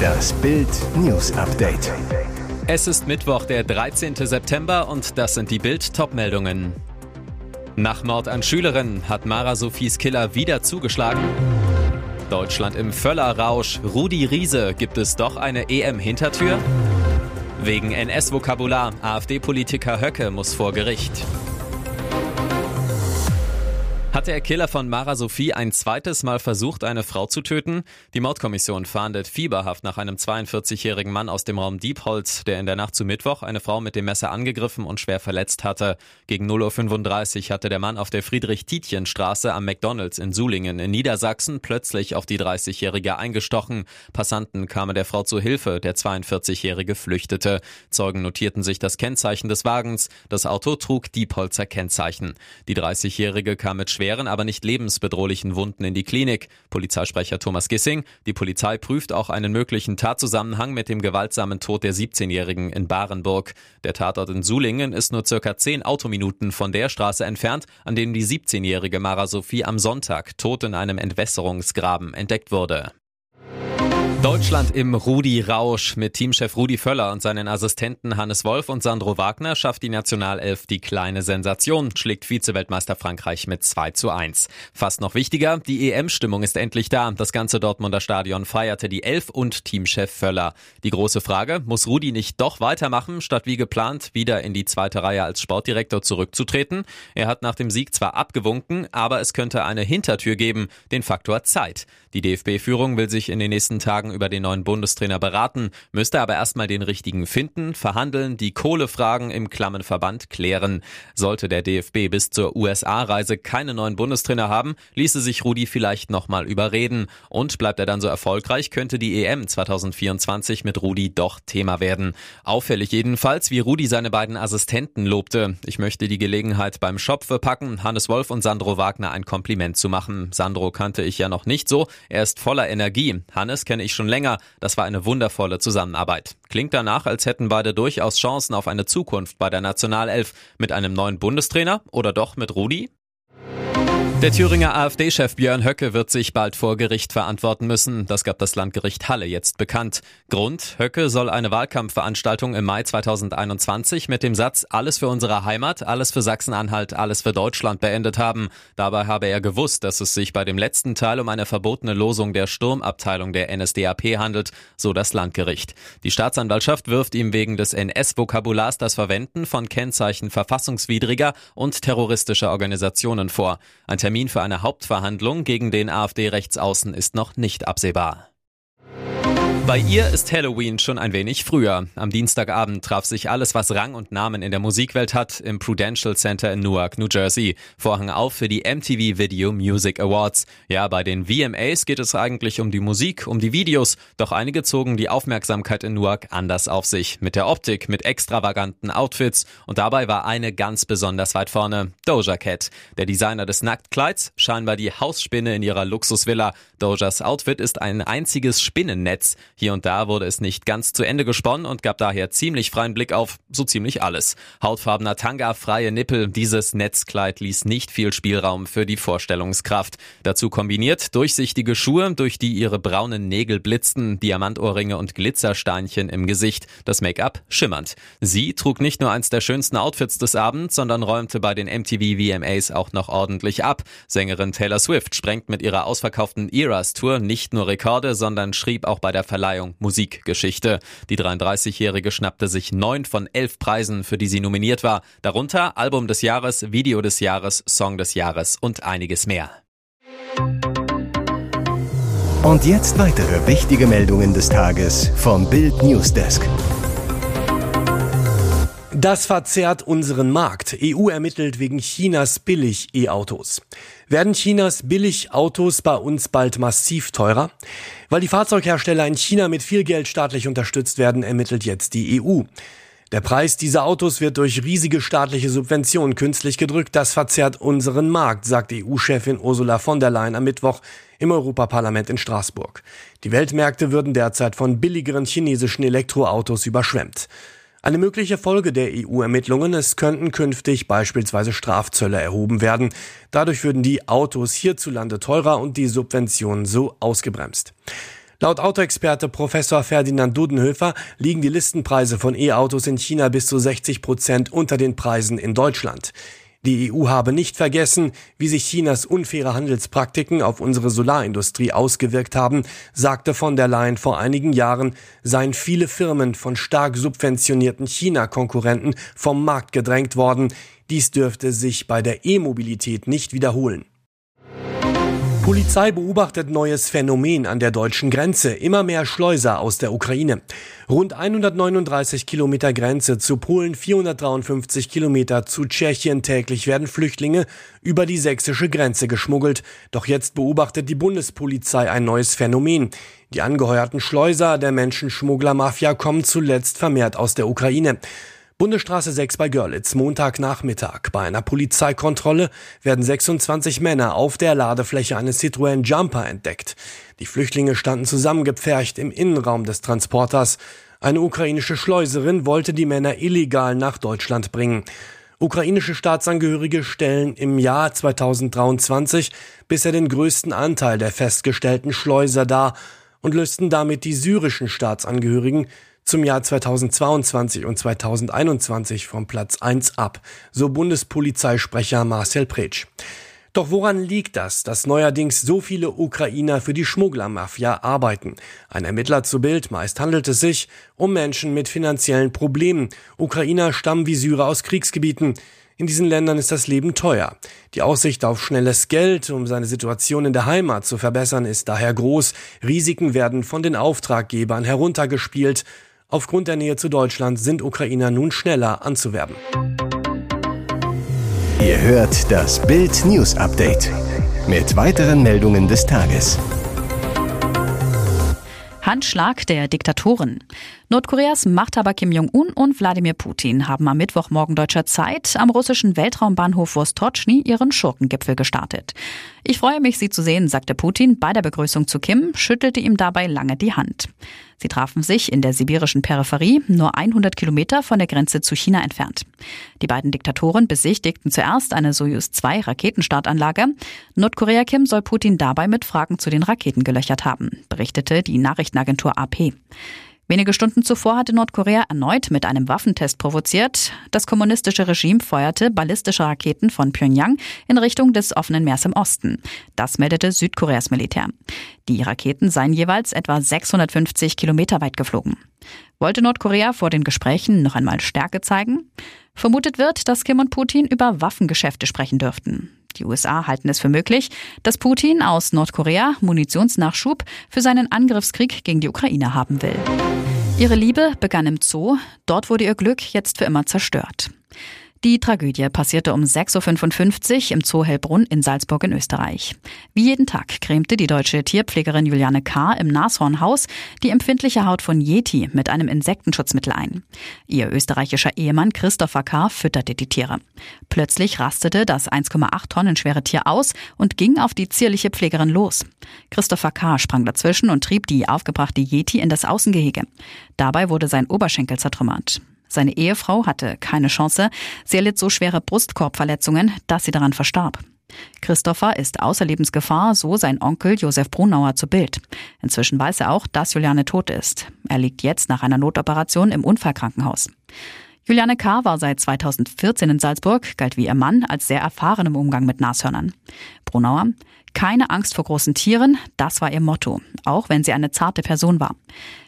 Das Bild News Update. Es ist Mittwoch, der 13. September und das sind die Bild Topmeldungen. Nach Mord an Schülerin hat Mara Sophies Killer wieder zugeschlagen. Deutschland im Völlerrausch. Rudi Riese, gibt es doch eine EM-Hintertür? Wegen NS-Vokabular. AfD-Politiker Höcke muss vor Gericht. Der Killer von Mara Sophie ein zweites Mal versucht, eine Frau zu töten? Die Mordkommission fahndet fieberhaft nach einem 42-jährigen Mann aus dem Raum Diepholz, der in der Nacht zu Mittwoch eine Frau mit dem Messer angegriffen und schwer verletzt hatte. Gegen 0.35 Uhr hatte der Mann auf der Friedrich-Tietjen-Straße am McDonalds in Sulingen in Niedersachsen plötzlich auf die 30-Jährige eingestochen. Passanten kamen der Frau zu Hilfe, der 42-Jährige flüchtete. Zeugen notierten sich das Kennzeichen des Wagens. Das Auto trug Diepholzer Kennzeichen. Die 30-Jährige kam mit schweren, aber nicht lebensbedrohlichen Wunden in die Klinik. Polizeisprecher Thomas Gissing. Die Polizei prüft auch einen möglichen Tatzusammenhang mit dem gewaltsamen Tod der 17-Jährigen in Barenburg. Der Tatort in Sulingen ist nur circa 10 Autominuten von der Straße entfernt, an dem die 17-jährige Mara Sophie am Sonntag tot in einem Entwässerungsgraben entdeckt wurde. Deutschland im Rudi Rausch mit Teamchef Rudi Völler und seinen Assistenten Hannes Wolf und Sandro Wagner schafft die Nationalelf die kleine Sensation, schlägt Vize-Weltmeister Frankreich mit 2 zu 1. Fast noch wichtiger, die EM-Stimmung ist endlich da. Das ganze Dortmunder Stadion feierte die Elf und Teamchef Völler. Die große Frage, muss Rudi nicht doch weitermachen, statt wie geplant wieder in die zweite Reihe als Sportdirektor zurückzutreten? Er hat nach dem Sieg zwar abgewunken, aber es könnte eine Hintertür geben, den Faktor Zeit. Die DFB-Führung will sich in den nächsten Tagen Tagen über den neuen Bundestrainer beraten, müsste aber erstmal den richtigen finden, verhandeln, die Kohlefragen im Klammenverband klären. Sollte der DFB bis zur USA-Reise keine neuen Bundestrainer haben, ließe sich Rudi vielleicht nochmal überreden. Und bleibt er dann so erfolgreich, könnte die EM 2024 mit Rudi doch Thema werden. Auffällig jedenfalls, wie Rudi seine beiden Assistenten lobte. Ich möchte die Gelegenheit beim Schopfe packen, Hannes Wolf und Sandro Wagner ein Kompliment zu machen. Sandro kannte ich ja noch nicht so. Er ist voller Energie. Hannes kenne ich schon schon länger. Das war eine wundervolle Zusammenarbeit. Klingt danach, als hätten beide durchaus Chancen auf eine Zukunft bei der Nationalelf. Mit einem neuen Bundestrainer oder doch mit Rudi? Der Thüringer AfD-Chef Björn Höcke wird sich bald vor Gericht verantworten müssen. Das gab das Landgericht Halle jetzt bekannt. Grund, Höcke soll eine Wahlkampfveranstaltung im Mai 2021 mit dem Satz Alles für unsere Heimat, alles für Sachsen-Anhalt, alles für Deutschland beendet haben. Dabei habe er gewusst, dass es sich bei dem letzten Teil um eine verbotene Losung der Sturmabteilung der NSDAP handelt, so das Landgericht. Die Staatsanwaltschaft wirft ihm wegen des NS-Vokabulars das Verwenden von Kennzeichen verfassungswidriger und terroristischer Organisationen vor. Ein Termin für eine Hauptverhandlung gegen den AfD-Rechtsaußen ist noch nicht absehbar. Bei ihr ist Halloween schon ein wenig früher. Am Dienstagabend traf sich alles, was Rang und Namen in der Musikwelt hat, im Prudential Center in Newark, New Jersey. Vorhang auf für die MTV Video Music Awards. Ja, bei den VMAs geht es eigentlich um die Musik, um die Videos, doch einige zogen die Aufmerksamkeit in Newark anders auf sich. Mit der Optik, mit extravaganten Outfits und dabei war eine ganz besonders weit vorne, Doja Cat. Der Designer des Nacktkleids, scheinbar die Hausspinne in ihrer Luxusvilla. Dojas Outfit ist ein einziges Spinnennetz. Hier und da wurde es nicht ganz zu Ende gesponnen und gab daher ziemlich freien Blick auf so ziemlich alles. Hautfarbener Tanga, freie Nippel, dieses Netzkleid ließ nicht viel Spielraum für die Vorstellungskraft. Dazu kombiniert durchsichtige Schuhe, durch die ihre braunen Nägel blitzten, Diamantohrringe und Glitzersteinchen im Gesicht, das Make-up schimmernd. Sie trug nicht nur eins der schönsten Outfits des Abends, sondern räumte bei den MTV VMAs auch noch ordentlich ab. Sängerin Taylor Swift sprengt mit ihrer ausverkauften Eras Tour nicht nur Rekorde, sondern schrieb auch bei der Verleihung Verleihung Musikgeschichte. Die 33-Jährige schnappte sich neun von elf Preisen, für die sie nominiert war, darunter Album des Jahres, Video des Jahres, Song des Jahres und einiges mehr. Und jetzt weitere wichtige Meldungen des Tages vom Bild Newsdesk. Das verzerrt unseren Markt. EU ermittelt wegen Chinas Billig-E-Autos. Werden Chinas Billig-Autos bei uns bald massiv teurer? Weil die Fahrzeughersteller in China mit viel Geld staatlich unterstützt werden, ermittelt jetzt die EU. Der Preis dieser Autos wird durch riesige staatliche Subventionen künstlich gedrückt. Das verzerrt unseren Markt, sagt EU-Chefin Ursula von der Leyen am Mittwoch im Europaparlament in Straßburg. Die Weltmärkte würden derzeit von billigeren chinesischen Elektroautos überschwemmt. Eine mögliche Folge der EU-Ermittlungen, es könnten künftig beispielsweise Strafzölle erhoben werden. Dadurch würden die Autos hierzulande teurer und die Subventionen so ausgebremst. Laut Autoexperte Professor Ferdinand Dudenhöfer liegen die Listenpreise von E-Autos in China bis zu 60 Prozent unter den Preisen in Deutschland. Die EU habe nicht vergessen, wie sich Chinas unfaire Handelspraktiken auf unsere Solarindustrie ausgewirkt haben, sagte von der Leyen vor einigen Jahren, seien viele Firmen von stark subventionierten China-Konkurrenten vom Markt gedrängt worden. Dies dürfte sich bei der E-Mobilität nicht wiederholen. Polizei beobachtet neues Phänomen an der deutschen Grenze. Immer mehr Schleuser aus der Ukraine. Rund 139 Kilometer Grenze zu Polen, 453 Kilometer zu Tschechien. Täglich werden Flüchtlinge über die sächsische Grenze geschmuggelt. Doch jetzt beobachtet die Bundespolizei ein neues Phänomen. Die angeheuerten Schleuser der Menschenschmugglermafia kommen zuletzt vermehrt aus der Ukraine. Bundesstraße 6 bei Görlitz, Montagnachmittag. Bei einer Polizeikontrolle werden 26 Männer auf der Ladefläche eines Citroën Jumper entdeckt. Die Flüchtlinge standen zusammengepfercht im Innenraum des Transporters. Eine ukrainische Schleuserin wollte die Männer illegal nach Deutschland bringen. Ukrainische Staatsangehörige stellen im Jahr 2023 bisher den größten Anteil der festgestellten Schleuser dar und lösten damit die syrischen Staatsangehörigen zum Jahr 2022 und 2021 vom Platz 1 ab, so Bundespolizeisprecher Marcel Pretsch. Doch woran liegt das, dass neuerdings so viele Ukrainer für die Schmugglermafia arbeiten? Ein Ermittler zu Bild, meist handelt es sich um Menschen mit finanziellen Problemen. Ukrainer stammen wie Syrer aus Kriegsgebieten. In diesen Ländern ist das Leben teuer. Die Aussicht auf schnelles Geld, um seine Situation in der Heimat zu verbessern, ist daher groß. Risiken werden von den Auftraggebern heruntergespielt. Aufgrund der Nähe zu Deutschland sind Ukrainer nun schneller anzuwerben. Ihr hört das Bild News Update mit weiteren Meldungen des Tages. Handschlag der Diktatoren. Nordkoreas Machthaber Kim Jong-un und Wladimir Putin haben am Mittwochmorgen deutscher Zeit am russischen Weltraumbahnhof Vostochny ihren Schurkengipfel gestartet. Ich freue mich, Sie zu sehen, sagte Putin bei der Begrüßung zu Kim, schüttelte ihm dabei lange die Hand. Sie trafen sich in der sibirischen Peripherie, nur 100 Kilometer von der Grenze zu China entfernt. Die beiden Diktatoren besichtigten zuerst eine Soyuz-2 Raketenstartanlage. Nordkorea Kim soll Putin dabei mit Fragen zu den Raketen gelöchert haben, berichtete die Nachrichtenagentur AP. Wenige Stunden zuvor hatte Nordkorea erneut mit einem Waffentest provoziert. Das kommunistische Regime feuerte ballistische Raketen von Pyongyang in Richtung des offenen Meers im Osten. Das meldete Südkoreas Militär. Die Raketen seien jeweils etwa 650 Kilometer weit geflogen. Wollte Nordkorea vor den Gesprächen noch einmal Stärke zeigen? Vermutet wird, dass Kim und Putin über Waffengeschäfte sprechen dürften. Die USA halten es für möglich, dass Putin aus Nordkorea Munitionsnachschub für seinen Angriffskrieg gegen die Ukraine haben will. Ihre Liebe begann im Zoo, dort wurde ihr Glück jetzt für immer zerstört. Die Tragödie passierte um 6.55 Uhr im Zoo Hellbrunn in Salzburg in Österreich. Wie jeden Tag cremte die deutsche Tierpflegerin Juliane K. im Nashornhaus die empfindliche Haut von Yeti mit einem Insektenschutzmittel ein. Ihr österreichischer Ehemann Christopher K. fütterte die Tiere. Plötzlich rastete das 1,8 Tonnen schwere Tier aus und ging auf die zierliche Pflegerin los. Christopher K. sprang dazwischen und trieb die aufgebrachte Yeti in das Außengehege. Dabei wurde sein Oberschenkel zertrümmert. Seine Ehefrau hatte keine Chance. Sie erlitt so schwere Brustkorbverletzungen, dass sie daran verstarb. Christopher ist außer Lebensgefahr, so sein Onkel Josef Brunauer zu Bild. Inzwischen weiß er auch, dass Juliane tot ist. Er liegt jetzt nach einer Notoperation im Unfallkrankenhaus. Juliane K. war seit 2014 in Salzburg, galt wie ihr Mann als sehr erfahren im Umgang mit Nashörnern. Brunauer, keine Angst vor großen Tieren, das war ihr Motto, auch wenn sie eine zarte Person war.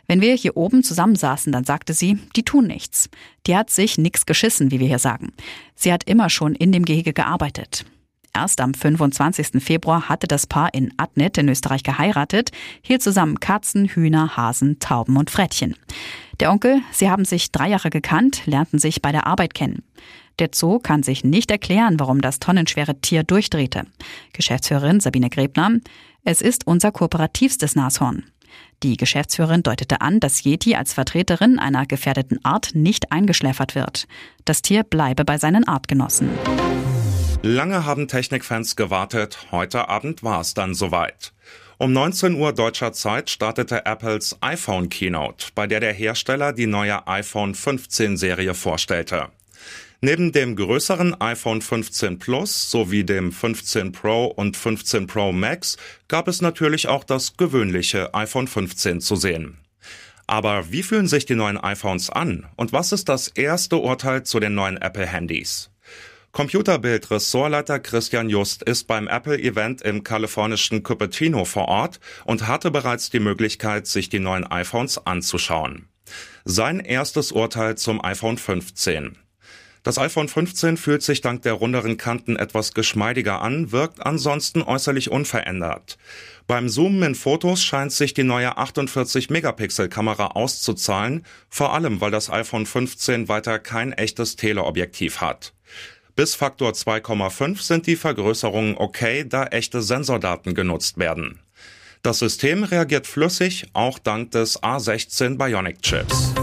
Wenn wir hier oben zusammensaßen, dann sagte sie, die tun nichts. Die hat sich nix geschissen, wie wir hier sagen. Sie hat immer schon in dem Gehege gearbeitet. Erst am 25. Februar hatte das Paar in Adnet in Österreich geheiratet, hielt zusammen Katzen, Hühner, Hasen, Tauben und Frettchen. Der Onkel, sie haben sich drei Jahre gekannt, lernten sich bei der Arbeit kennen. Der Zoo kann sich nicht erklären, warum das tonnenschwere Tier durchdrehte. Geschäftsführerin Sabine Grebner, es ist unser kooperativstes Nashorn. Die Geschäftsführerin deutete an, dass Yeti als Vertreterin einer gefährdeten Art nicht eingeschläfert wird. Das Tier bleibe bei seinen Artgenossen. Lange haben Technikfans gewartet. Heute Abend war es dann soweit. Um 19 Uhr deutscher Zeit startete Apples iPhone Keynote, bei der der Hersteller die neue iPhone 15 Serie vorstellte. Neben dem größeren iPhone 15 Plus sowie dem 15 Pro und 15 Pro Max gab es natürlich auch das gewöhnliche iPhone 15 zu sehen. Aber wie fühlen sich die neuen iPhones an und was ist das erste Urteil zu den neuen Apple-Handys? Computerbild-Ressortleiter Christian Just ist beim Apple-Event im kalifornischen Cupertino vor Ort und hatte bereits die Möglichkeit, sich die neuen iPhones anzuschauen. Sein erstes Urteil zum iPhone 15. Das iPhone 15 fühlt sich dank der runderen Kanten etwas geschmeidiger an, wirkt ansonsten äußerlich unverändert. Beim Zoomen in Fotos scheint sich die neue 48-Megapixel-Kamera auszuzahlen, vor allem weil das iPhone 15 weiter kein echtes Teleobjektiv hat. Bis Faktor 2,5 sind die Vergrößerungen okay, da echte Sensordaten genutzt werden. Das System reagiert flüssig, auch dank des A16 Bionic Chips.